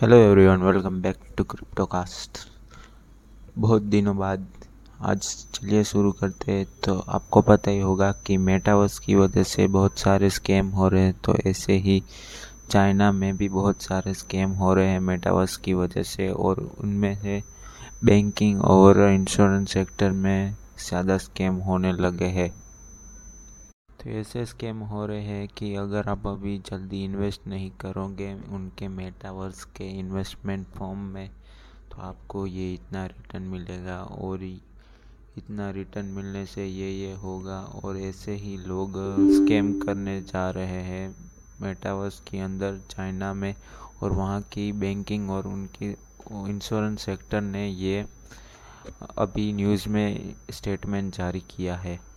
Hello everyone welcome back to Cryptocast बहुत दिनों बाद आज चलिए शुरू करते हैं। तो आपको पता ही होगा कि मेटावर्स की वजह से बहुत सारे स्कैम हो रहे हैं। तो ऐसे ही चाइना में भी बहुत सारे स्कैम हो रहे हैं मेटावर्स की वजह से। और उनमें से बैंकिंग और इंश्योरेंस सेक्टर में ज़्यादा स्कैम होने लगे हैं। तो ऐसे स्कैम हो रहे हैं कि अगर आप अभी जल्दी इन्वेस्ट नहीं करोगे उनके मेटावर्स के इन्वेस्टमेंट फॉर्म में तो आपको ये इतना रिटर्न मिलेगा और इतना रिटर्न मिलने से ये ये होगा और ऐसे ही लोग स्कैम करने जा रहे हैं मेटावर्स के अंदर चाइना में और वहाँ की बैंकिंग और उनकी इंश्योरेंस सेक्टर ने ये अभी न्यूज़ में स्टेटमेंट जारी किया है।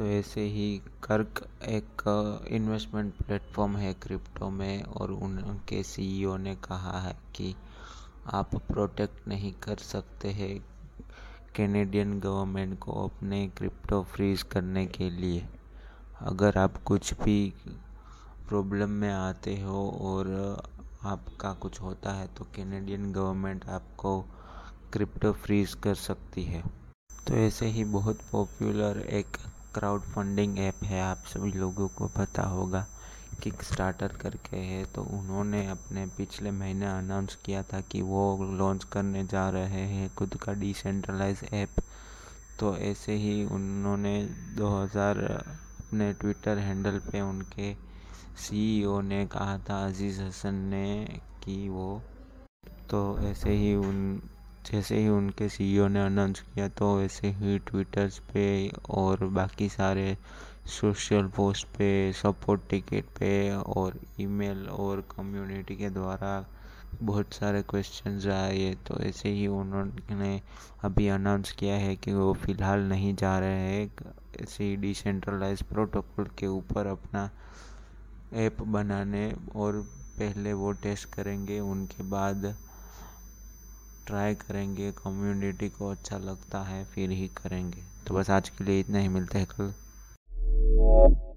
तो ऐसे ही कर्क एक इन्वेस्टमेंट प्लेटफॉर्म है क्रिप्टो में और उनके सीईओ ने कहा है कि आप प्रोटेक्ट नहीं कर सकते हैं कैनेडियन गवर्नमेंट को अपने क्रिप्टो फ्रीज करने के लिए। अगर आप कुछ भी प्रॉब्लम में आते हो और आपका कुछ होता है तो कैनेडियन गवर्नमेंट आपको क्रिप्टो फ्रीज कर सकती है। तो ऐसे ही बहुत पॉपुलर एक क्राउड फंडिंग ऐप है, आप सभी लोगों को पता होगा किक स्टार्टर करके है तो उन्होंने अपने पिछले महीने अनाउंस किया था कि वो लॉन्च करने जा रहे हैं खुद का डिसेंट्रलाइज ऐप तो ऐसे ही उन्होंने 2000 अपने ट्विटर हैंडल पे उनके सीईओ ने कहा था अज़ीज़ हसन ने, कि वो तो ऐसे ही उन जैसे ही उनके सीईओ ने अनाउंस किया तो वैसे ही ट्विटर्स पे और बाकी सारे सोशल पोस्ट पे सपोर्ट टिकट पे और ईमेल और कम्युनिटी के द्वारा बहुत सारे क्वेश्चंस आए। तो ऐसे ही उन्होंने अभी अनाउंस किया है कि वो फ़िलहाल नहीं जा रहे हैं। ऐसे ही डिसेंट्रलाइज प्रोटोकॉल के ऊपर अपना ऐप बनाने और पहले वो टेस्ट करेंगे। उनके बाद ट्राई करेंगे कम्युनिटी को अच्छा लगता है फिर ही करेंगे। तो बस आज के लिए इतना ही, मिलते हैं कल।